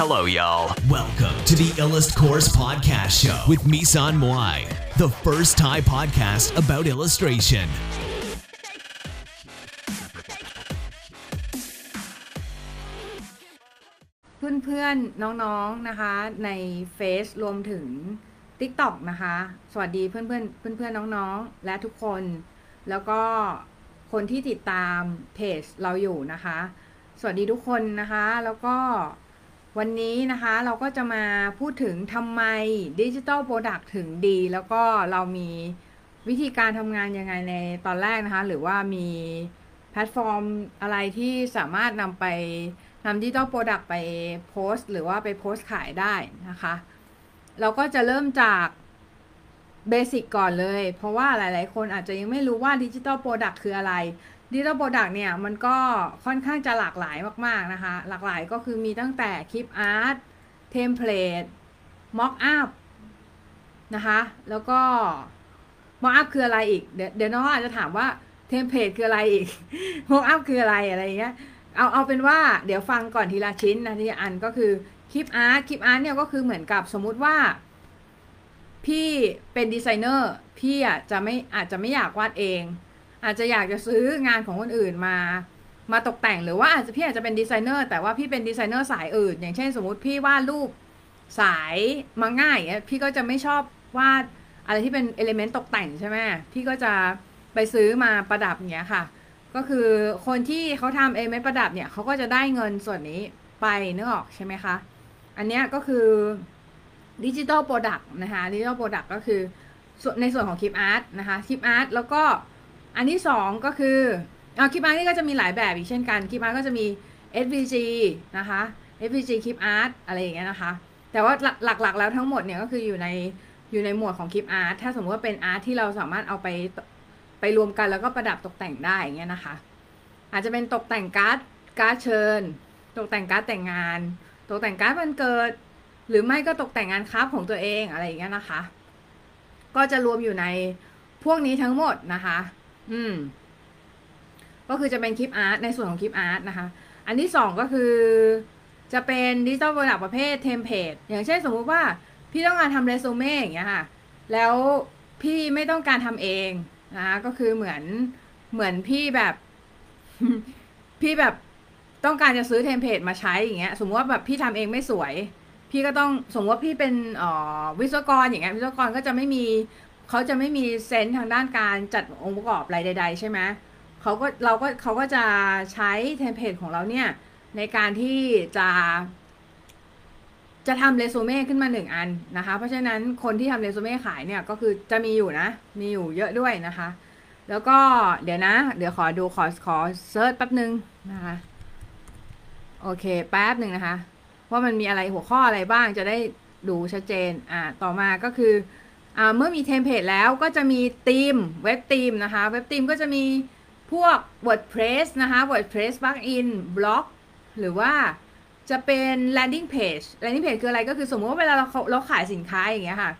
Hello, y'all. Welcome to the Illust Course Podcast Show with Misan Moai, the first Thai podcast about illustration. เพื่อนๆ น้องๆ นะคะ ในเฟซรวมถึง TikTok นะคะ สวัสดีเพื่อนๆ เพื่อนๆ น้องๆ และทุกคน แล้วก็คนที่ติดตามเพจเราอยู่นะคะ สวัสดีทุกคนนะคะ แล้วก็ วันนี้นะคะเราก็จะมาพูดถึงทำไมดิจิ t a ลโปรดักต์ถึงดี แล้วก็เรามีวิธีการทำงานยังไงในตอนแรกนะคะ หรือว่ามีแพลตฟอร์มอะไรที่สามารถนำไปนำ digital product ไปโพสต์ หรือว่าไปโพสต์ขายได้นะคะ เราก็จะเริ่มจาก basic ก่อนเลย เพราะว่าหลาย ๆ คนอาจจะยังไม่รู้ว่า digital product คืออะไร digital product เนี่ยมันก็ค่อนข้างจะหลากหลายมาก ๆ นะคะ หลากหลายก็คือมีตั้งแต่ clip art template mockup นะคะ แล้วก็ mockup คืออะไรอีก เดี๋ยวเดี๋ยวน้องอาจจะถามว่า template คืออะไรอีก mockup คืออะไรอะไรเงี้ยเอาเอาเป็นว่าเดี๋ยวฟังก่อนทีละชิ้นนะทีละอันก็คือ clip art clip art เนี่ยก็คือเหมือนกับสมมุติว่า พี่เป็นดีไซเนอร์พี่อะจะไม่อาจจะไม่อยากวาดเอง อาจจะอยากจะซื้องานของคนอื่นมามาตกแต่งหรือว่าอาจจะพี่อาจจะเป็นดีไซเนอร์แต่ว่าพี่เป็นดีไซเนอร์สายอื่น อย่างเช่นสมมติพี่วาดรูปสายมังงะพี่ก็จะไม่ชอบวาดอะไรที่เป็น element ตกแต่งใช่ไหมพี่ก็จะไปซื้อมาประดับอย่างเงี้ยค่ะ ก็คือคนที่เขาทำ element ประดับเนี่ยเขาก็จะได้เงินส่วนนี้ไปนึกออกใช่ไหมคะ อันเนี้ยก็คือดิจิ t a ลโปรดักต์นะคะดิจิ t a ลโปรดักต์ก็คือในส่วนของ clip art นะคะ clip art แล้วก็ อันที่สองก็คือเอา clip art นี่ก็จะมีหลายแบบอีกเช่นกัน clip art ก็จะมี SVG นะคะ SVG clip art อะไรอย่างเงี้ยนะคะ แต่ว่าหลักๆแล้วทั้งหมดเนี่ยก็คืออยู่ในอยู่ในหมวดของ clip art ถ้าสมมติว่าเป็น art ที่เราสามารถเอาไปไปรวมกันแล้วก็ประดับตกแต่งได้อย่างเงี้ยนะคะ อาจจะเป็นตกแต่งการ์ดการ์ดเชิญ ตกแต่งการ์ดแต่งงาน ตกแต่งการ์ดวันเกิด หรือไม่ก็ตกแต่งงาน craft ของตัวเองอะไรอย่างเงี้ยนะคะ ก็จะรวมอยู่ในพวกนี้ทั้งหมดนะคะ อืม ก็คือจะเป็น clip art ในส่วนของ clip art นะคะ อันที่สองก็คือ จะเป็น digital product ประเภท template อย่างเช่นสมมุติว่า พี่ต้องการทำเรซูเม่อย่างเงี้ยค่ะ แล้วพี่ไม่ต้องการทำเองนะคะก็คือเหมือนเหมือนพี่แบบ พี่แบบต้องการจะซื้อ template มาใช้อย่างเงี้ย สมมติว่าแบบพี่ทำเองไม่สวย พี่ก็ต้องสมมติว่าพี่เป็นวิศวกรอย่างเงี้ยวิศวกรก็จะไม่มี เขาจะไม่มี sense ทางด้านการจัดองค์ประกอบอะไรใด ๆ ใช่ไหมเขาก็เราก็เขาก็จะใช้ template ของเราเนี่ยในการที่จะจะทำเรซูเม่ขึ้นมาหนึ่งอันนะคะ เพราะฉะนั้นคนที่ทำเรซูเม่ขายเนี่ยก็คือจะมีอยู่นะ มีอยู่เยอะด้วยนะคะ แล้วก็เดี๋ยวนะ เดี๋ยวขอดูขอขอ search แป๊บนึงนะคะ โอเคแป๊บหนึ่งนะคะ ว่ามันมีอะไรหัวข้ออะไรบ้างจะได้ดูชัดเจน อ่า ต่อมาก็คือ เมื่อมี template แล้วก็จะมี theme web theme นะคะ web theme ก็จะมีพวก WordPress นะคะ WordPress plugin blog หรือว่าจะเป็น landing page landing page คืออะไรก็คือสมมติว่าเวลาเราเราขายสินค้าอย่างเงี้ยค่ะ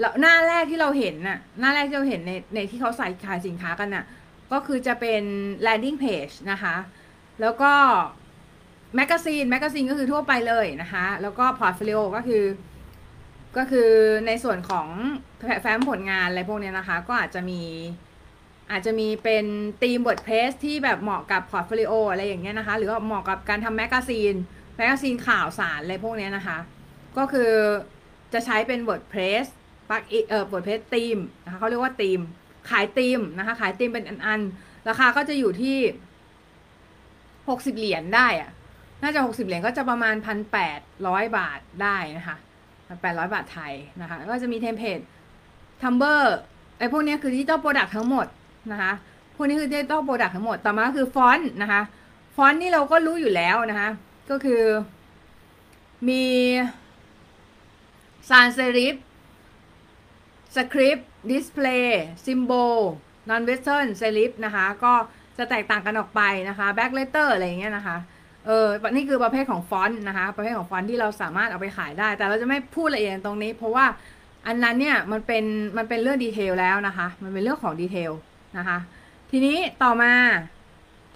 แล้วหน้าแรกที่เราเห็นน่ะหน้าแรกที่เราเห็นในในที่เขาใส่ขายสินค้ากันน่ะก็คือจะเป็น landing page นะคะ แล้วก็ magazine magazine ก็คือทั่วไปเลยนะคะ แล้วก็ portfolio ก็คือ ก็คือในส่วนของแฟ้มผลงานอะไรพวกนี้นะคะ ก็อาจจะมีอาจจะมีเป็น theme WordPress ที่แบบเหมาะกับ portfolio อะไรอย่างเงี้ยนะคะ หรือว่าเหมาะกับการทำ magazine magazine ข่าวสารอะไรพวกนี้นะคะ ก็คือจะใช้เป็น WordPress plug เอ่อ WordPress theme นะคะเขาเรียกว่าธีม ขายธีมนะคะ ขายธีมเป็นอันๆ ราคาก็จะอยู่ที่หกสิบเหรียญได้อะน่าจะหกสิบเหรียญก็จะประมาณพันแปดร้อยบาทได้นะคะ พันแปดร้อยบาทไทยนะคะก็จะมี template Tumblr ไอพวกนี้คือ digital product ทั้งหมดนะคะพวกนี้คือ digital product ทั้งหมดต่อมาคือฟอนต์นะคะฟอนต์นี่เราก็รู้อยู่แล้วนะคะก็คือมี sans serif script display symbol non-western serif นะคะก็จะแตกต่างกันออกไปนะคะ blackletter อะไรอย่างเงี้ยนะคะ เออนี่คือประเภทของฟอนต์นะคะ ประเภทของฟอนต์ที่เราสามารถเอาไปขายได้ แต่เราจะไม่พูดละเอียดตรงนี้ เพราะว่าอันนั้นเนี่ยมันเป็นมันเป็นเรื่อง detail แล้วนะคะ มันเป็นเรื่องของ detailนะคะ ทีนี้ต่อมา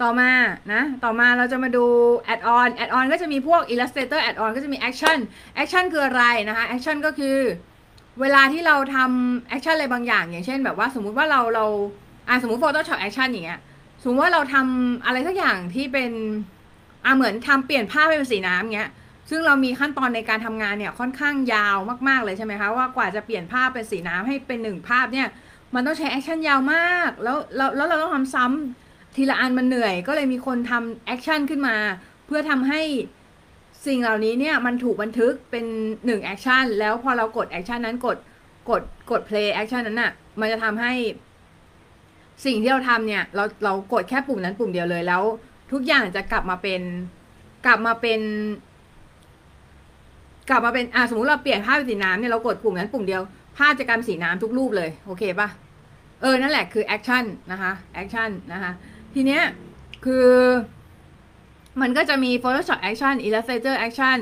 ต่อมานะต่อมาเราจะมาดู add on add on ก็จะมีพวก illustrator add on ก็จะมี action action คืออะไรนะคะ action ก็คือเวลาที่เราทำ action อะไรบางอย่าง อย่างเช่นแบบว่าสมมุติว่าเราเราอ่าสมมุติ Photoshop action อย่างเงี้ยสมมติว่าเราทำอะไรสักอย่างที่เป็น อ่าเหมือนทำเปลี่ยนภาพให้เป็นสีน้ำเงี้ย ซึ่งเรามีขั้นตอนในการทำงานเนี่ยค่อนข้างยาวมากๆเลยใช่ไหมคะว่ากว่าจะเปลี่ยนภาพเป็นสีน้ำให้เป็นหนึ่งภาพเนี่ยมันต้องใช้ action ยาวมาก แล้วแล้วเราต้องทำซ้ำทีละอันมันเหนื่อย ก็เลยมีคนทำ action ขึ้นมา เพื่อทำให้สิ่งเหล่านี้เนี่ยมันถูกบันทึกเป็นหนึ่ง action แล้วพอเรากด action นั้นกดกดกด play แอคชั่นนั้นน่ะมันจะทำให้สิ่งที่เราทำเนี่ยเราเรากดแค่ปุ่มนั้นปุ่มเดียวเลยแล้ว ทุกอย่างจะกลับมาเป็น กลับมาเป็น กลับมาเป็นอ่าสมมติเราเปลี่ยนภาพเป็นสีน้ำเนี่ยเรากดปุ่มนั้นปุ่มเดียวภาพจะกลายเป็นสีน้ำทุกรูปเลย โอเคปะเออนั่นแหละคือ action นะคะ action นะคะทีเนี้ยคือมันก็จะมี Photoshop Action Illustrator Action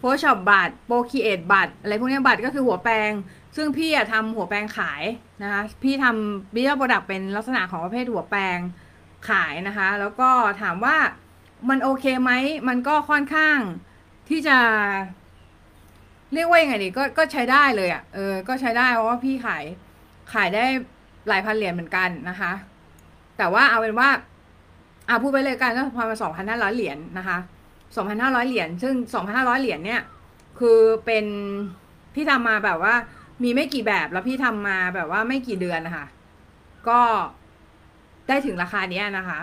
Photoshop brush Procreate brush อะไรพวกนี้ brush ก็คือหัวแปรง ซึ่งพี่อะทำหัวแปรงขายนะคะ พี่ทำ Digital Product เป็นลักษณะของประเภทหัวแปรง ขายนะคะ แล้วก็ถามว่ามันโอเคไหม มันก็ค่อนข้างที่จะ เรียกว่ายังไงดีก็ก็ใช้ได้เลยอะ่ะเออ ก็ใช้ได้เพราะว่าพี่ขายขายได้หลายพันเหรียญเหมือนกันนะคะ แต่ว่าเอาเป็นว่าอ่าพูดไปเลยกันก็ประมาณสองพันห้าร้อยเหรียญนะคะสองพันห้าร้อยเหรียญซึ่งสองพันห้าร้อยเหรียญเนี่ย คือเป็นพี่ทำมาแบบว่า มีไม่กี่แบบแล้วพี่ทำมาแบบว่าไม่กี่เดือนนะคะก็ ได้ถึงราคาเนี้ยนะคะ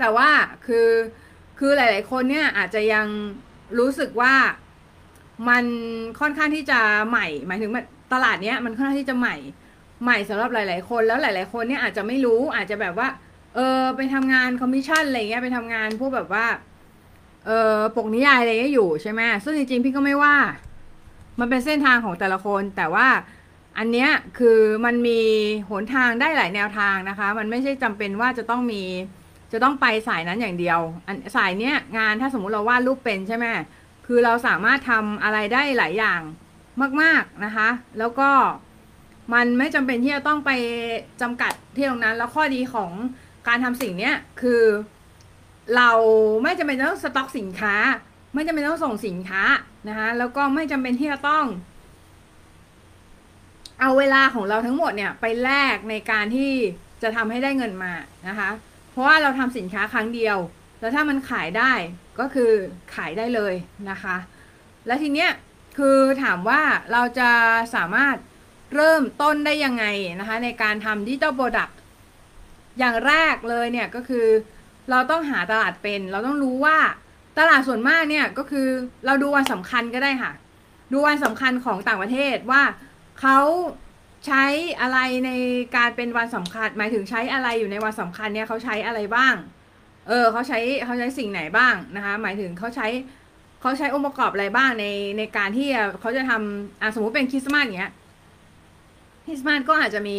แต่ว่าคือคือหลาย ๆ คนเนี่ยอาจจะยังรู้สึกว่ามันค่อนข้างที่จะใหม่ หมายถึงตลาดเนี้ยมันค่อนข้างที่จะใหม่ ใหม่สำหรับหลาย ๆ คนแล้วหลาย ๆ คนเนี่ยอาจจะไม่รู้อาจจะแบบว่า เออไปทำงานคอมมิชชั่นอะไรเงี้ยไปทำงานพวกแบบว่า เออปกนิยายอะไรเงี้ยอยู่ใช่ไหมซึ่งจริง ๆ พี่ก็ไม่ว่า มันเป็นเส้นทางของแต่ละคนแต่ว่า อันเนี้ยคือมันมีหนทางได้หลายแนวทางนะคะ มันไม่ใช่จำเป็นว่าจะต้องมีจะต้องไปสายนั้นอย่างเดียวอันสายเนี้ยงานถ้าสมมุติเราวาดรูปเป็นใช่ไหมคือเราสามารถทำอะไรได้หลายอย่างมาก ๆนะคะ แล้วก็มันไม่จำเป็นที่จะต้องไปจำกัดที่ตรงนั้น แล้วข้อดีของการทำสิ่งเนี้ยคือ เราไม่จำเป็นต้องสต็อกสินค้า ไม่จำเป็นต้องส่งสินค้านะคะแล้วก็ไม่จำเป็นที่จะต้อง เอาเวลาของเราทั้งหมดเนี่ยไปแลกในการที่จะทำให้ได้เงินมานะคะ เพราะว่าเราทำสินค้าครั้งเดียว แล้วถ้ามันขายได้ก็คือขายได้เลยนะคะ และทีเนี้ยคือถามว่าเราจะสามารถเริ่มต้นได้ยังไงนะคะ ในการทำ digital product อย่างแรกเลยเนี่ยก็คือเราต้องหาตลาดเป็น เราต้องรู้ว่าตลาดส่วนมากเนี่ยก็คือเราดูวันสำคัญก็ได้ค่ะ ดูวันสำคัญของต่างประเทศว่า เขาใช้อะไรในการเป็นวันสำคัญ หมายถึงใช้อะไรอยู่ในวันสำคัญเนี่ยเขาใช้อะไรบ้าง เออเขาใช้เขาใช้สิ่งไหนบ้างนะคะ หมายถึงเขาใช้เขาใช้องค์ประกอบอะไรบ้างในในการที่เขาจะทำอะสมมุติเป็นคริสต์มาสอย่างเงี้ยคริสต์มาสก็อาจจะมี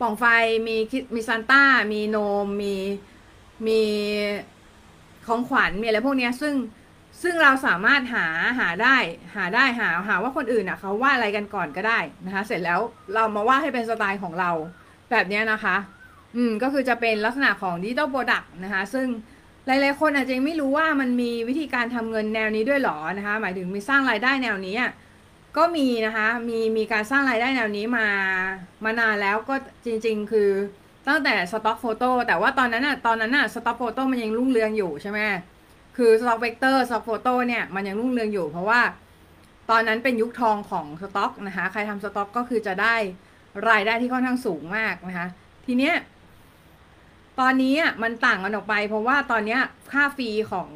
ป่องไฟมีมีซานต้า มีโนมมีมีของขวัญมีอะไรพวกเนี้ยซึ่ง ซึ่งเราสามารถหาหาได้หาได้หาหาว่าคนอื่นอะเขาวาดอะไรกันก่อนก็ได้นะคะ เสร็จแล้วเรามาวาดให้เป็นสไตล์ของเรา แบบนี้นะคะ อืมก็คือจะเป็นลักษณะของ digital product นะคะ ซึ่งหลายๆคนอาจจะยังไม่รู้ว่ามันมีวิธีการทำเงินแนวนี้ด้วยหรอนะคะ หมายถึงมีสร้างรายได้แนวนี้ก็มีนะคะมีมีการสร้างรายได้แนวนี้มามานานแล้วก็จริง ๆ คือตั้งแต่ stock photo แต่ว่าตอนนั้นอะตอนนั้นอะ stock photo มันยังรุ่งเรืองอยู่ใช่ไหม คือ stock vector stock photo เนี่ยมันยังรุ่งเรืองอยู่ เพราะว่าตอนนั้นเป็นยุคทองของสต็อกนะคะ ใครทำสต็อกก็คือจะได้รายได้ที่ค่อนข้างสูงมากนะคะ ทีเนี้ยตอนนี้มันต่างกันออกไป เพราะว่าตอนเนี้ยค่า fee ของ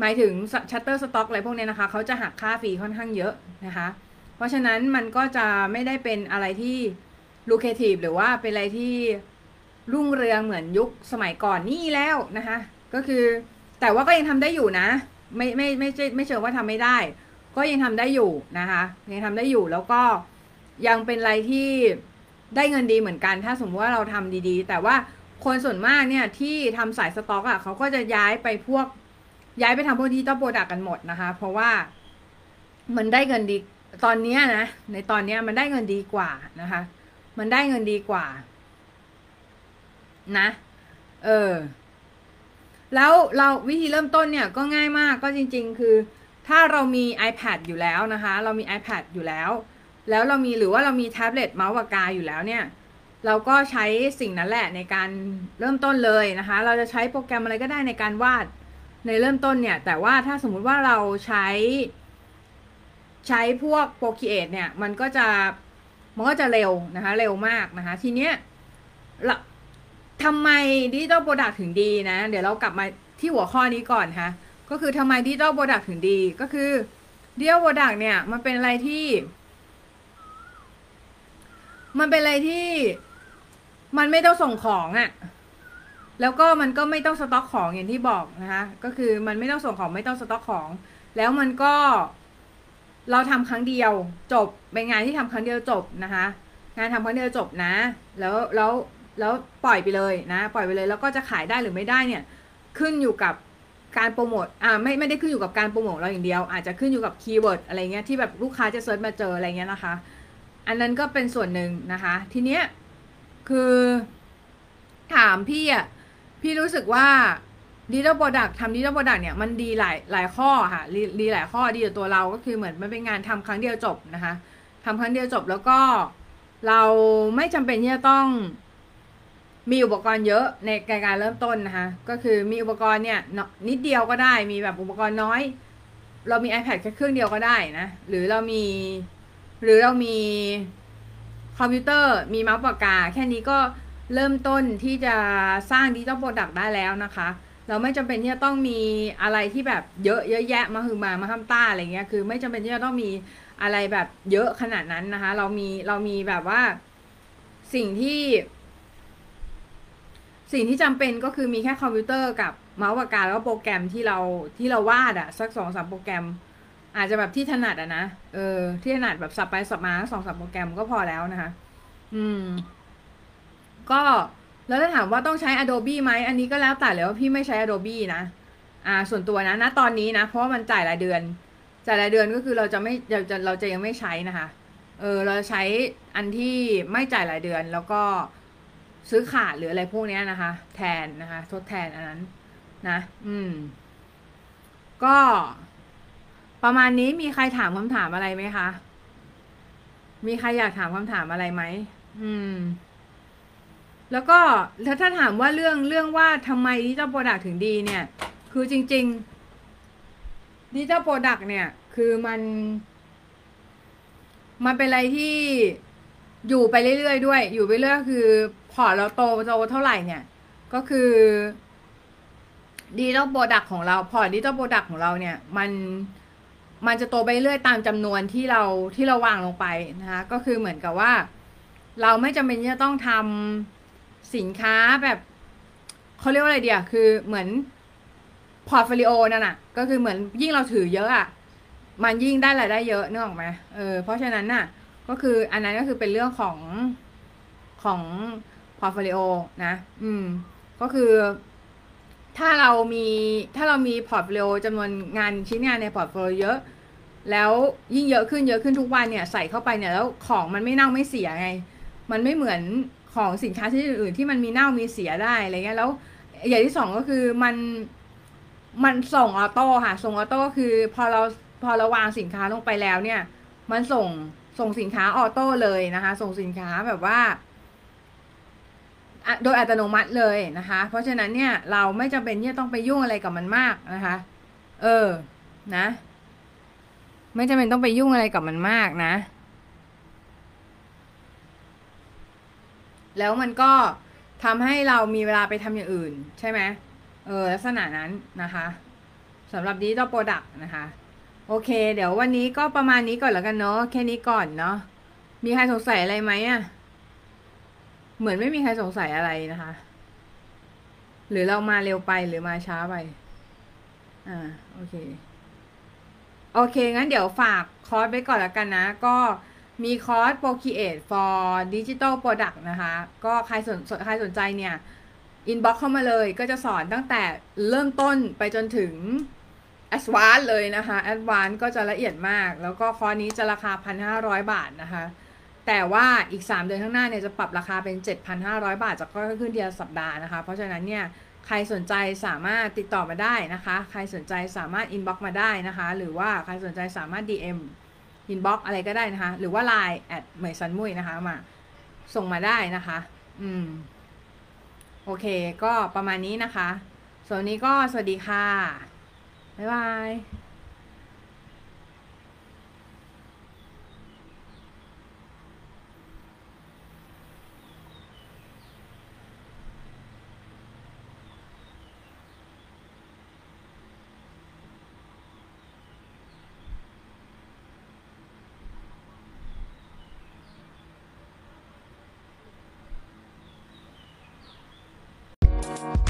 หมายถึง Shutterstock อะไรพวกนี้นะคะ เขาจะหักค่า fee ค่อนข้างเยอะนะคะ เพราะฉะนั้นมันก็จะไม่ได้เป็นอะไรที่ลูเคทีฟหรือว่าเป็นอะไรที่รุ่งเรืองเหมือนยุคสมัยก่อนนี่แล้วนะคะ ก็คือ แต่ว่าก็ยังทำได้อยู่นะ ไม่ไม่ไม่ไม่ไม่เชิงว่าทำไม่ได้ ก็ยังทำได้อยู่นะคะยังทำได้อยู่แล้วก็ยังเป็นอะไรที่ได้เงินดีเหมือนกัน ถ้าสมมติว่าเราทำดีๆ แต่ว่าคนส่วนมากเนี่ยที่ทำสายสต็อกอะ่ะเขาก็จะย้ายไปพวกย้ายไปทำพวก digital product กันหมดนะคะ เพราะว่ามันได้เงินดีตอนนี้นะ ในตอนนี้มันได้เงินดีกว่านะคะ มันได้เงินดีกว่า นะ เออ แล้วเราวิธีเริ่มต้นเนี่ยก็ง่ายมากก็จริง ๆ คือ ถ้าเรามี iPad อยู่แล้วนะคะ เรามี iPad อยู่แล้ว แล้วเรามีหรือว่าเรามีแท็บเล็ตเมาส์ปากกาอยู่แล้วเนี่ยเราก็ใช้สิ่งนั้นแหละในการเริ่มต้นเลยนะคะ เราจะใช้โปรแกรมอะไรก็ได้ในการวาดในเริ่มต้นเนี่ย แต่ว่าถ้าสมมุติว่าเราใช้ ใช้พวก Procreate เนี่ย มันก็จะ มันก็จะเร็วนะคะ เร็วมากนะคะ ทีเนี้ยละ ทำไม digital product ถึงดีนะ เดี๋ยวเรากลับมาที่หัวข้อนี้ก่อนค่ะ ก็คือทำไม digital product ถึงดี ก็คือ digital product เนี่ย มันเป็นอะไรที่ มันเป็นอะไรที่มันไม่ต้องส่งของอะ่ะ แล้วก็มันก็ไม่ต้องสต็อกของอย่างที่บอกนะคะก็คือมันไม่ต้องส่งของไม่ต้องสต็อกของ แล้วมันก็ เราทำครั้งเดียวจบเป็นงานที่ทำครั้งเดียวจบนะคะ งานทำครั้งเดียวจบนะ แล้วแล้ว แล้วปล่อยไปเลยนะปล่อยไปเลยแล้วก็จะขายได้หรือไม่ได้เนี่ยขึ้นอยู่กับการโปรโมทอ่าไม่ไม่ได้ขึ้นอยู่กับการโปรโมทเราอย่างเดียว อาจจะขึ้นอยู่กับ keyword อะไรเงี้ยที่แบบลูกค้าจะ search มาเจออะไรเงี้ยนะคะ อันนั้นก็เป็นส่วนหนึ่งนะคะ ทีเนี้ยคือถามพี่อะพี่รู้สึกว่า digital product ทำ digital product เนี่ยมันดีหลายหลายข้อค่ะดีดีหลายข้อดีกับตัวเราก็คือเหมือนมันเป็นงานทำครั้งเดียวจบนะคะทำครั้งเดียวจบแล้วก็ เราไม่จำเป็นที่จะต้อง มีอุปกรณ์เยอะในการเริ่มต้นนะคะก็คือมีอุปกรณ์เนี่ยนิดเดียวก็ได้มีแบบอุปกรณ์น้อย เรามี iPad แค่เครื่องเดียวก็ได้นะ หรือเรามี หรือเรามีคอมพิวเตอร์มีเมาส์ปากกา แค่นี้ก็เริ่มต้นที่จะสร้าง digital product ได้แล้วนะคะ เราไม่จำเป็นที่จะต้องมีอะไรที่แบบเยอะเยอะแยะมาคือมามาทำต้าอะไรเงี้ยคือ ไม่จำเป็นที่จะต้องมีอะไรแบบเยอะขนาดนั้นนะคะ เรามีเรามีแบบว่าสิ่งที่ สิ่งที่จำเป็นก็คือมีแค่คอมพิวเตอร์กับเมาส์ปากกาแล้วก็โปรแกรมที่เราที่เราวาดอะสักสองสามโปรแกรม อาจจะแบบที่ถนัดอะนะเออที่ถนัดแบบสับไปสับมาสองสามโปรแกรมก็พอแล้วนะคะ อืม ก็แล้วถ้าถามว่าต้องใช้ Adobe ไหมอันนี้ก็แล้วแต่เลยว่าพี่ไม่ใช้ Adobe นะอ่า ส่วนตัวนะณตอนนี้นะ เพราะมันจ่ายรายเดือน จ่ายรายเดือนก็คือเราจะไม่เราจะเราจะยังไม่ใช้นะคะ เออ เราใช้อันที่ไม่จ่ายรายเดือนแล้วก็ ซื้อขาดหรืออะไรพวกนี้นะคะ แทนนะคะ ทดแทนอันนั้นนะ อืม ก็ ประมาณนี้มีใครถามคำถามอะไรไหมคะ มีใครอยากถามคำถามอะไรไหมอืม แล้วก็แล้วถ้าถามว่าเรื่องเรื่องว่าทำไม digital product ถึงดีเนี่ย คือจริง ๆ digital product เนี่ย คือมัน มันเป็นอะไรที่อยู่ไปเรื่อยๆด้วย อยู่ไปเรื่อยคือ พอเราโตโตเท่าไหร่เนี่ย ก็คือ digital product ของเราพอ digital product ของเราเนี่ย มันมันจะโตไปเรื่อยตามจำนวนที่เราที่เราวางลงไปนะคะก็คือเหมือนกับว่า เราไม่จำเป็นจะต้องทำสินค้าแบบเขาเรียกว่าอะไรเดียวคือเหมือน portfolio นั่นน่ะ ก็คือเหมือนยิ่งเราถือเยอะอะมันยิ่งได้รายได้เยอะนึกออกไหมเออเพราะฉะนั้นน่ะ ก็คืออันนั้นก็คือเป็นเรื่องของของ portfolio นะ อืม ก็คือถ้าเรามีถ้าเรามี portfolio จำนวนงานชิ้นงานใน portfolio เยอะ แล้วยิ่งเยอะขึ้นเยอะขึ้นทุกวันเนี่ยใส่เข้าไปเนี่ยแล้วของมันไม่เน่าไม่เสียไง มันไม่เหมือนของสินค้าชนิดอื่นที่มันมีเน่ามีเสียได้อะไรเงี้ยแล้วอย่างที่สองก็คือมันมันส่งออโต้ค่ะ ส่งออโต้ก็คือพอเราพอเราวางสินค้าลงไปแล้วเนี่ย มันส่งส่งสินค้าออโต้เลยนะคะ ส่งสินค้าแบบว่า โดยอัตโนมัติเลยนะคะ เพราะฉะนั้นเนี่ยเราไม่จำเป็นที่จะต้องไปยุ่งอะไรกับมันมากนะคะ เออ นะ ไม่จำเป็นต้องไปยุ่งอะไรกับมันมากนะ แล้วมันก็ทำให้เรามีเวลาไปทำอย่างอื่น ใช่ไหมเออ ลักษณะนั้นนะคะสำหรับ digital product นะคะ โอเค เดี๋ยววันนี้ก็ประมาณนี้ก่อนแล้วกันเนาะแค่นี้ก่อนเนาะมีใครสงสัยอะไรไหมอะ่ะ เหมือนไม่มีใครสงสัยอะไรนะคะ หรือเรามาเร็วไปหรือมาช้าไป อ่า โอเค โอเค งั้นเดี๋ยวฝากคอร์สไปก่อนแล้วกันนะ ก็มีคอร์ส Procreate for Digital Product นะคะ ก็ใครสนใครสนใจเนี่ย inbox เข้ามาเลยก็จะสอนตั้งแต่เริ่มต้นไปจนถึง advance เลยนะคะ advance ก็จะละเอียดมาก แล้วก็คอร์สนี้จะราคา 1,500 บาทนะคะ แต่ว่าอีก 3 เดือนข้างหน้าเนี่ยจะปรับราคาเป็น 7,500 บาทจะก็ขึ้นทีละสัปดาห์นะคะ เพราะฉะนั้นเนี่ยใครสนใจสามารถติดต่อมาได้นะคะ ใครสนใจสามารถ inbox มาได้นะคะ หรือว่าใครสนใจสามารถ DM inbox อะไรก็ได้นะคะ หรือว่า Line add เหมยซันมุยนะคะมาส่งมาได้นะคะ อืม โอเค ก็ประมาณนี้นะคะ ส่วนนี้ก็สวัสดีค่ะ บ๊ายบาย We'll